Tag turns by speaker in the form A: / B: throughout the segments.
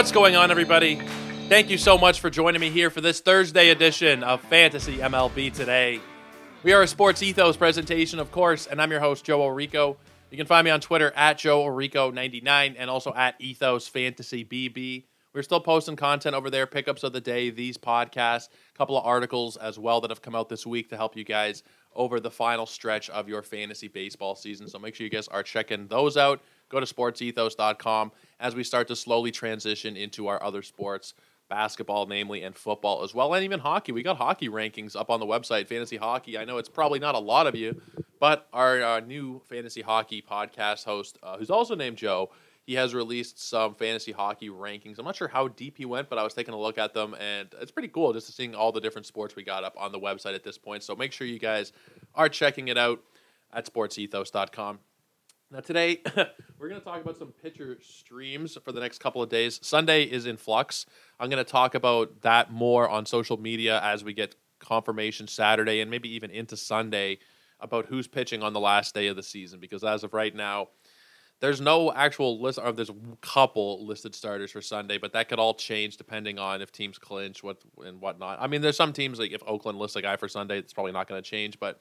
A: What's going on, everybody? Thank you so much for joining me here for this Thursday edition of Fantasy MLB Today. We are a sports ethos presentation, of course, and I'm your host, Joe Orrico. You can find me on Twitter at Joe Orrico99 and also at Ethos Fantasy BB. We're still posting content over there, pickups of the day, these podcasts, a couple of articles as well that have come out this week to help you guys over the final stretch of your fantasy baseball season. So make sure you guys are checking those out. Go to sportsethos.com as we start to slowly transition into our other sports, basketball, namely, and football as well, and even hockey. We got hockey rankings up on the website, Fantasy Hockey. I know it's probably not a lot of you, but our uh, new fantasy hockey podcast host, uh, who's also named Joe, he has released some fantasy hockey rankings. I'm not sure how deep he went, but I was taking a look at them, and it's pretty cool just seeing all the different sports we got up on the website at this point. So make sure you guys are checking it out at sportsethos.com. Now, today, we're going to talk about some pitcher streams for the next couple of days. Sunday is in flux. I'm going to talk about that more on social media as we get confirmation Saturday and maybe even into Sunday about who's pitching on the last day of the season. Because as of right now, there's no actual list, or there's a couple listed starters for Sunday, but that could all change depending on if teams clinch what and whatnot. I mean, there's some teams like if Oakland lists a guy for Sunday, it's probably not going to change, but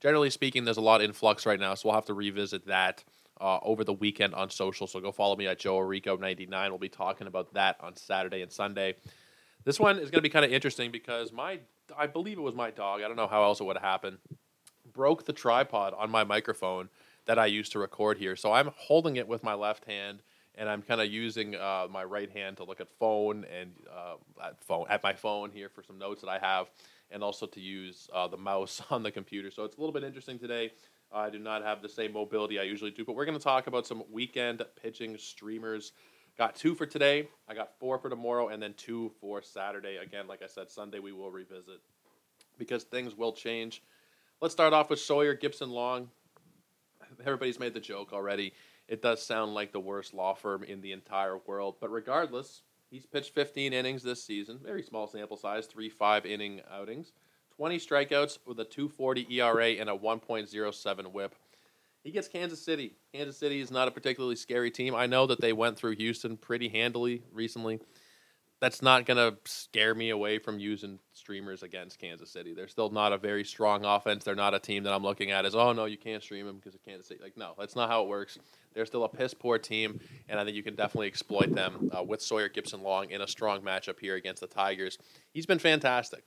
A: generally speaking, there's a lot in flux right now, so we'll have to revisit that uh, over the weekend on social. So go follow me at Joe Orrico99. We'll be talking about that on Saturday and Sunday. This one is going to be kind of interesting because my, I believe it was my dog. I don't know how else it would have happened. Broke the tripod on my microphone that I use to record here. So I'm holding it with my left hand and I'm kind of using uh, my right hand to look at phone and uh, at phone at my phone here for some notes that I have, and also to use uh, the mouse on the computer. So it's a little bit interesting today. I do not have the same mobility I usually do, but we're going to talk about some weekend pitching streamers. Got two for today. I got four for tomorrow, and then two for Saturday. Again, like I said, Sunday we will revisit because things will change. Let's start off with Sawyer Gipson-Long. Everybody's made the joke already. It does sound like the worst law firm in the entire world, but regardless, he's pitched 15 innings this season. Very small sample size, three five inning outings. 20 strikeouts with a 240 ERA and a 1.07 whip. He gets Kansas City. Kansas City is not a particularly scary team. I know that they went through Houston pretty handily recently. That's not going to scare me away from using streamers against Kansas City. They're still not a very strong offense. They're not a team that I'm looking at as, oh, no, you can't stream them because of Kansas City. Like, no, that's not how it works. They're still a piss poor team, and I think you can definitely exploit them uh, with Sawyer Gipson-Long in a strong matchup here against the Tigers. He's been fantastic.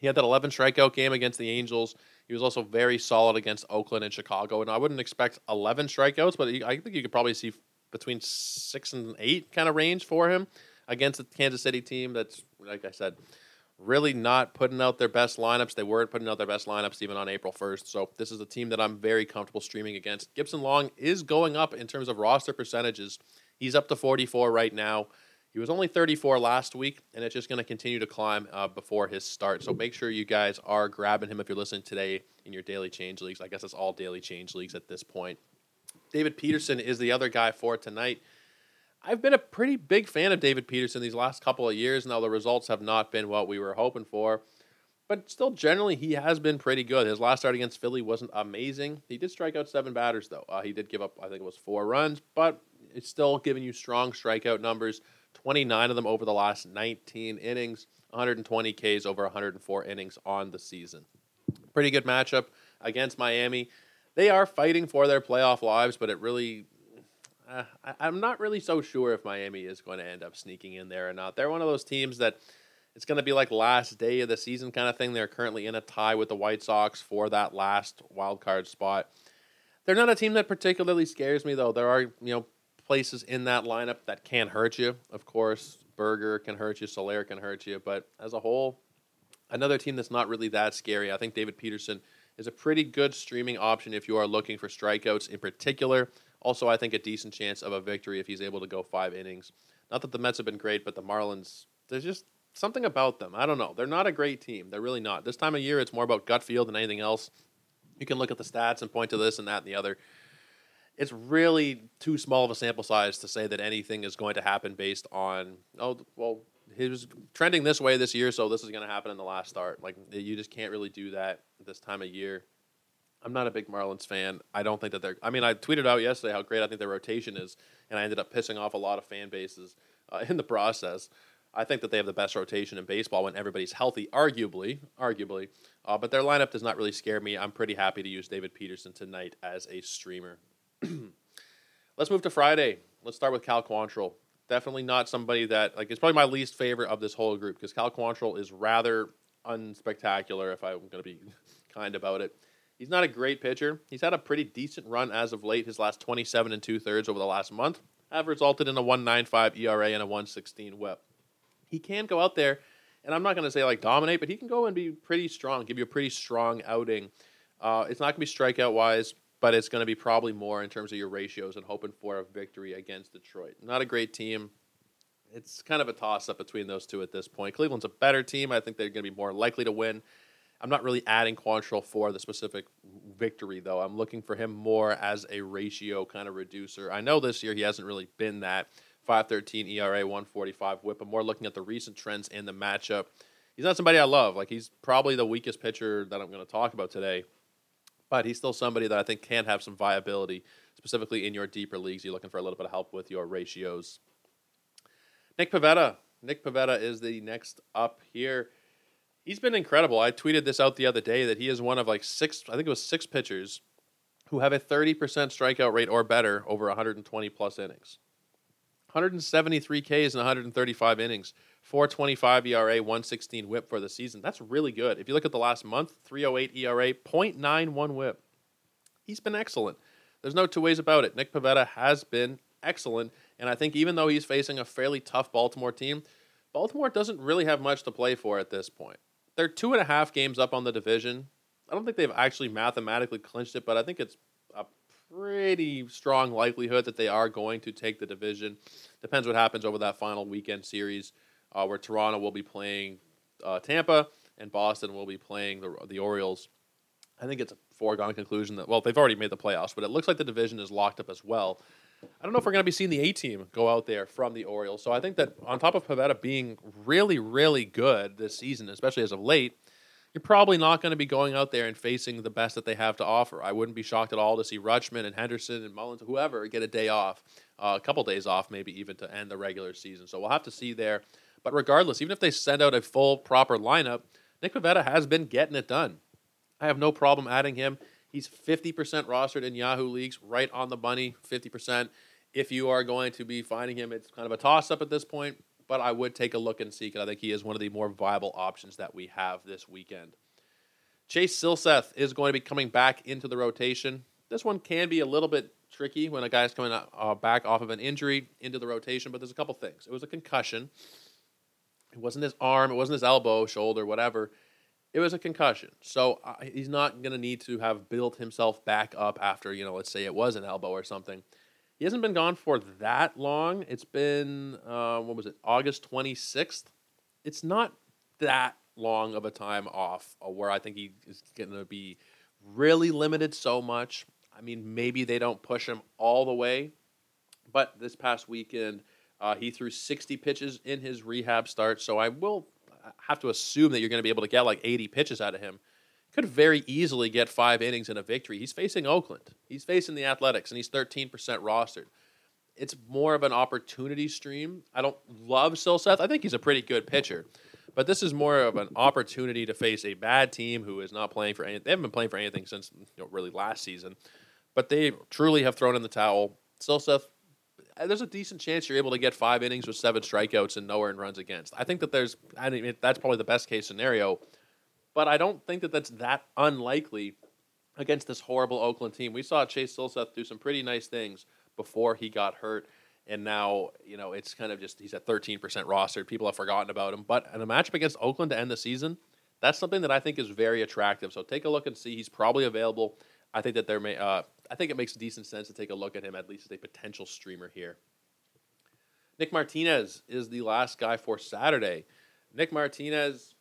A: He had that 11 strikeout game against the Angels. He was also very solid against Oakland and Chicago. And I wouldn't expect 11 strikeouts, but I think you could probably see between six and eight kind of range for him against the Kansas City team that's, like I said, really not putting out their best lineups. They weren't putting out their best lineups even on April 1st. So this is a team that I'm very comfortable streaming against. Gipson-Long is going up in terms of roster percentages. He's up to 44 right now. He was only 34 last week, and it's just going to continue to climb uh, before his start. So make sure you guys are grabbing him if you're listening today in your daily change leagues. I guess it's all daily change leagues at this point. David Peterson is the other guy for tonight. I've been a pretty big fan of David Peterson these last couple of years. and Now, the results have not been what we were hoping for, but still, generally, he has been pretty good. His last start against Philly wasn't amazing. He did strike out seven batters, though. Uh, he did give up, I think it was four runs, but it's still giving you strong strikeout numbers. 29 of them over the last 19 innings, 120 Ks over 104 innings on the season. Pretty good matchup against Miami. They are fighting for their playoff lives, but it really. Uh, I, am not really so sure if Miami is going to end up sneaking in there or not. They're one of those teams that it's going to be like last day of the season kind of thing. They're currently in a tie with the White Sox for that last wild card spot. They're not a team that particularly scares me, though. There are you know places in that lineup that can hurt you. Of course, Burger can hurt you, Soler can hurt you, but as a whole, another team that's not really that scary. I think David Peterson is a pretty good streaming option if you are looking for strikeouts in particular. Also, I think a decent chance of a victory if he's able to go five innings. Not that the Mets have been great, but the Marlins, there's just something about them. I don't know. They're not a great team. They're really not. This time of year, it's more about gut feel than anything else. You can look at the stats and point to this and that and the other it's really too small of a sample size to say that anything is going to happen based on oh well he was trending this way this year so this is going to happen in the last start like you just can't really do that this time of year i'm not a big marlins fan i don't think that they're i mean i tweeted out yesterday how great i think their rotation is and i ended up pissing off a lot of fan bases uh, in the process. I think that they have the best rotation in baseball when everybody's healthy, arguably, arguably. Uh, but their lineup does not really scare me. I'm pretty happy to use David Peterson tonight as a streamer. Let's move to Friday. Let's start with Cal Quantrill. Definitely not somebody that like it's probably my least favorite of this whole group because Cal Quantrill is rather unspectacular. If I'm going to be kind about it, he's not a great pitcher. He's had a pretty decent run as of late. His last 27 and two thirds over the last month have resulted in a 1.95 ERA and a 1.16 WHIP. He can go out there, and I'm not going to say like dominate, but he can go and be pretty strong, give you a pretty strong outing. Uh, it's not going to be strikeout wise but it's going to be probably more in terms of your ratios and hoping for a victory against Detroit. Not a great team. It's kind of a toss up between those two at this point. Cleveland's a better team. I think they're going to be more likely to win. I'm not really adding Quantrill for the specific victory, though. I'm looking for him more as a ratio kind of reducer. I know this year he hasn't really been that 513 ERA, 145 whip. I'm more looking at the recent trends in the matchup. He's not somebody I love. Like, he's probably the weakest pitcher that I'm going to talk about today but he's still somebody that I think can have some viability, specifically in your deeper leagues. You're looking for a little bit of help with your ratios. Nick Pivetta. Nick Pivetta is the next up here. He's been incredible. I tweeted this out the other day that he is one of like six, I think it was six pitchers who have a 30% strikeout rate or better over 120 plus innings. 173 Ks in 135 innings. 425 ERA, 116 whip for the season. That's really good. If you look at the last month, 308 ERA, 0.91 whip. He's been excellent. There's no two ways about it. Nick Pivetta has been excellent. And I think even though he's facing a fairly tough Baltimore team, Baltimore doesn't really have much to play for at this point. They're two and a half games up on the division. I don't think they've actually mathematically clinched it, but I think it's a pretty strong likelihood that they are going to take the division. Depends what happens over that final weekend series uh, where Toronto will be playing uh, Tampa and Boston will be playing the, the Orioles. I think it's a foregone conclusion that, well, they've already made the playoffs, but it looks like the division is locked up as well. I don't know if we're going to be seeing the A team go out there from the Orioles. So I think that on top of Pivetta being really, really good this season, especially as of late, you're probably not going to be going out there and facing the best that they have to offer. I wouldn't be shocked at all to see Rutschman and Henderson and Mullins, whoever, get a day off, uh, a couple days off, maybe even to end the regular season. So we'll have to see there. But regardless, even if they send out a full proper lineup, Nick Pivetta has been getting it done. I have no problem adding him. He's 50% rostered in Yahoo leagues, right on the money, 50%. If you are going to be finding him, it's kind of a toss up at this point, but I would take a look and see because I think he is one of the more viable options that we have this weekend. Chase Silseth is going to be coming back into the rotation. This one can be a little bit tricky when a guy's coming uh, back off of an injury into the rotation, but there's a couple things. It was a concussion. It wasn't his arm, it wasn't his elbow, shoulder, whatever. It was a concussion. So uh, he's not going to need to have built himself back up after, you know, let's say it was an elbow or something. He hasn't been gone for that long. It's been, uh, what was it, August 26th? It's not that long of a time off uh, where I think he is going to be really limited so much. I mean, maybe they don't push him all the way, but this past weekend, uh, he threw 60 pitches in his rehab start, so I will have to assume that you're going to be able to get like 80 pitches out of him. Could very easily get five innings in a victory. He's facing Oakland. He's facing the Athletics, and he's 13% rostered. It's more of an opportunity stream. I don't love Silseth. I think he's a pretty good pitcher, but this is more of an opportunity to face a bad team who is not playing for anything. They haven't been playing for anything since you know, really last season, but they truly have thrown in the towel. Silseth there's a decent chance you're able to get five innings with seven strikeouts and nowhere in runs against. I think that there's, I mean, that's probably the best case scenario, but I don't think that that's that unlikely against this horrible Oakland team. We saw Chase Silseth do some pretty nice things before he got hurt, and now you know it's kind of just he's at 13% rostered. People have forgotten about him, but in a matchup against Oakland to end the season, that's something that I think is very attractive. So take a look and see. He's probably available. I think that there may uh, I think it makes decent sense to take a look at him at least as a potential streamer here. Nick Martinez is the last guy for Saturday. Nick Martinez,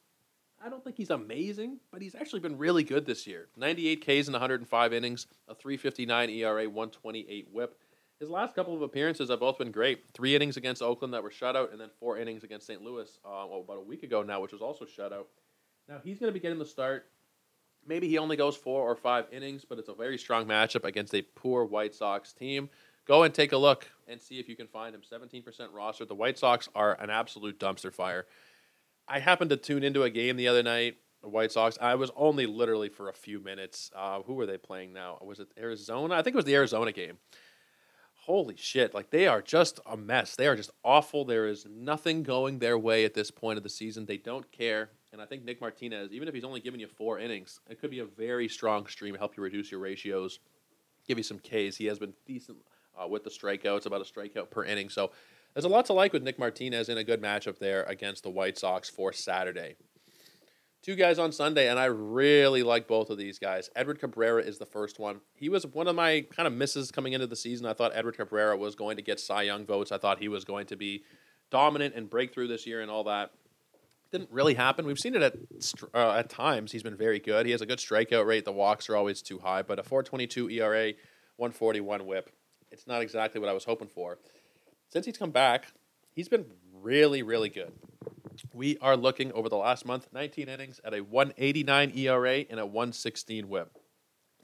A: I don't think he's amazing, but he's actually been really good this year. 98 Ks in 105 innings, a 359 ERA, 128 whip. His last couple of appearances have both been great. Three innings against Oakland that were shutout, and then four innings against St. Louis uh, well, about a week ago now, which was also shutout. Now he's going to be getting the start. Maybe he only goes four or five innings, but it's a very strong matchup against a poor White Sox team go and take a look and see if you can find him. 17% roster. The White Sox are an absolute dumpster fire. I happened to tune into a game the other night. The White Sox. I was only literally for a few minutes. Uh, who were they playing now? Was it Arizona? I think it was the Arizona game. Holy shit! Like they are just a mess. They are just awful. There is nothing going their way at this point of the season. They don't care. And I think Nick Martinez, even if he's only giving you four innings, it could be a very strong stream to help you reduce your ratios, give you some Ks. He has been decent uh, with the strikeouts, about a strikeout per inning. So there's a lot to like with Nick Martinez in a good matchup there against the White Sox for Saturday. Two guys on Sunday, and I really like both of these guys. Edward Cabrera is the first one. He was one of my kind of misses coming into the season. I thought Edward Cabrera was going to get Cy Young votes. I thought he was going to be dominant and breakthrough this year and all that didn't really happen. We've seen it at uh, at times. He's been very good. He has a good strikeout rate. The walks are always too high, but a 4.22 ERA, 141 WHIP. It's not exactly what I was hoping for. Since he's come back, he's been really, really good. We are looking over the last month, 19 innings at a 189 ERA and a 116 WHIP.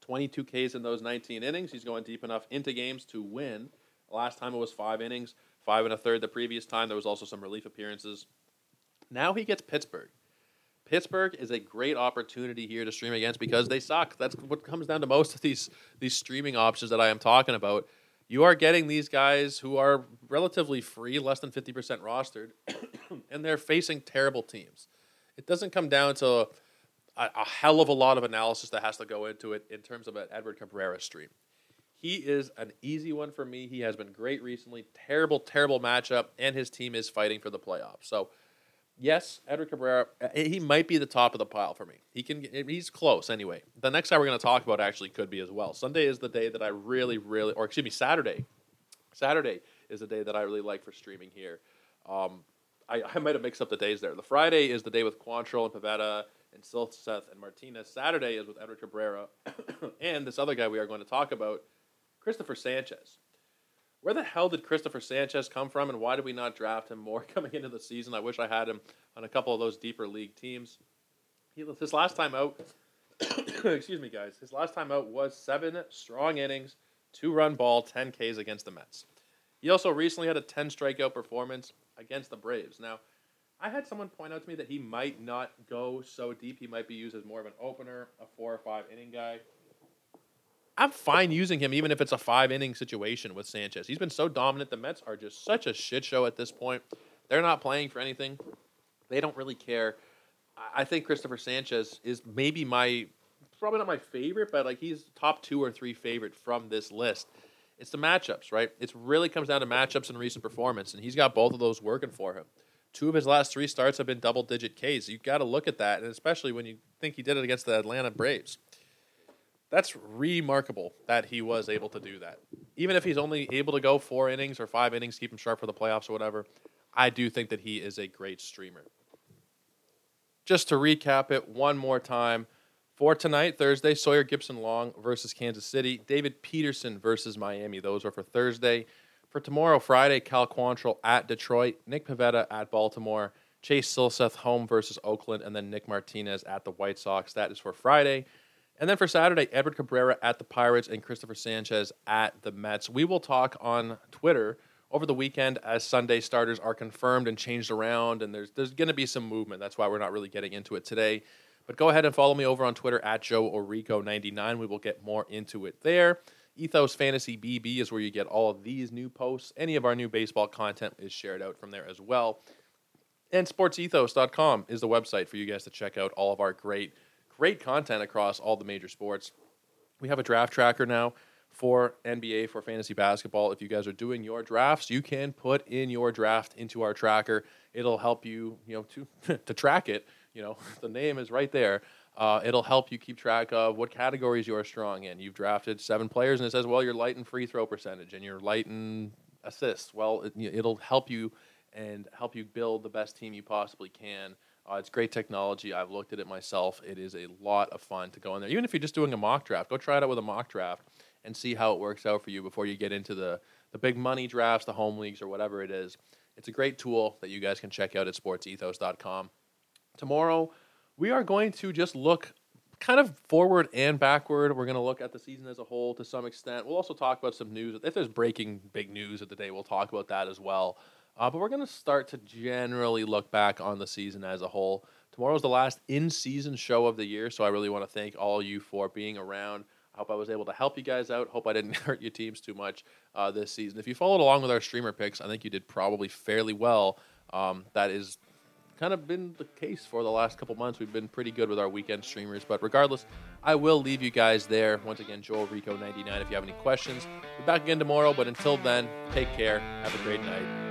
A: 22 Ks in those 19 innings. He's going deep enough into games to win. Last time it was five innings, five and a third. The previous time there was also some relief appearances. Now he gets Pittsburgh. Pittsburgh is a great opportunity here to stream against because they suck. That's what comes down to most of these these streaming options that I am talking about. You are getting these guys who are relatively free, less than 50% rostered, and they're facing terrible teams. It doesn't come down to a, a, hell of a lot of analysis that has to go into it in terms of an Edward Cabrera stream. He is an easy one for me. He has been great recently. Terrible, terrible matchup, and his team is fighting for the playoffs. So yes, Edward Cabrera, uh, he might be the top of the pile for me. He can, he's close anyway. The next guy we're going to talk about actually could be as well. Sunday is the day that I really, really, or excuse me, Saturday. Saturday is the day that I really like for streaming here. Um, I, I might have mixed up the days there. The Friday is the day with Quantrill and Pivetta and Silseth and Martinez. Saturday is with Edward Cabrera and this other guy we are going to talk about, Christopher Sanchez where the hell did Christopher Sanchez come from, and why did we not draft him more coming into the season? I wish I had him on a couple of those deeper league teams. He, his last time out, excuse me, guys, his last time out was seven strong innings, two run ball, 10 Ks against the Mets. He also recently had a 10 strikeout performance against the Braves. Now, I had someone point out to me that he might not go so deep. He might be used as more of an opener, a four or five inning guy. I'm fine using him even if it's a five inning situation with Sanchez. He's been so dominant. The Mets are just such a shit show at this point. They're not playing for anything. They don't really care. I think Christopher Sanchez is maybe my probably not my favorite, but like he's top two or three favorite from this list. It's the matchups, right? It really comes down to matchups and recent performance, and he's got both of those working for him. Two of his last three starts have been double digit Ks. You've got to look at that, and especially when you think he did it against the Atlanta Braves that's remarkable that he was able to do that. Even if he's only able to go four innings or five innings, keep him sharp for the playoffs or whatever, I do think that he is a great streamer. Just to recap it one more time. For tonight, Thursday, Sawyer Gipson-Long versus Kansas City. David Peterson versus Miami. Those are for Thursday. For tomorrow, Friday, Cal Quantrill at Detroit. Nick Pivetta at Baltimore. Chase Silseth home versus Oakland. And then Nick Martinez at the White Sox. That is for Friday. And then for Saturday, Edward Cabrera at the Pirates and Christopher Sanchez at the Mets. We will talk on Twitter over the weekend as Sunday starters are confirmed and changed around, and there's there's going to be some movement. That's why we're not really getting into it today. But go ahead and follow me over on Twitter at Joe Orrico99. We will get more into it there. Ethos Fantasy BB is where you get all of these new posts. Any of our new baseball content is shared out from there as well. And sportsethos.com is the website for you guys to check out all of our great great content across all the major sports. We have a draft tracker now for NBA for fantasy basketball. If you guys are doing your drafts, you can put in your draft into our tracker. It'll help you, you know, to to track it. You know, the name is right there. Uh, it'll help you keep track of what categories you are strong in. You've drafted seven players, and it says, well, you're light in free throw percentage and you're light in assists. Well, it, it'll help you and help you build the best team you possibly can uh, it's great technology. I've looked at it myself. It is a lot of fun to go in there. Even if you're just doing a mock draft, go try it out with a mock draft and see how it works out for you before you get into the, the big money drafts, the home leagues, or whatever it is. It's a great tool that you guys can check out at sportsethos.com. Tomorrow, we are going to just look kind of forward and backward. We're going to look at the season as a whole to some extent. We'll also talk about some news. If there's breaking big news of the day, we'll talk about that as well. Uh, but we're going to start to generally look back on the season as a whole. Tomorrow's the last in season show of the year, so I really want to thank all you for being around. I hope I was able to help you guys out. Hope I didn't hurt your teams too much uh, this season. If you followed along with our streamer picks, I think you did probably fairly well. Um, that is kind of been the case for the last couple months. We've been pretty good with our weekend streamers, but regardless, I will leave you guys there. Once again, Joe Orrico 99 if you have any questions. Be back again tomorrow, but until then, take care. Have a great night.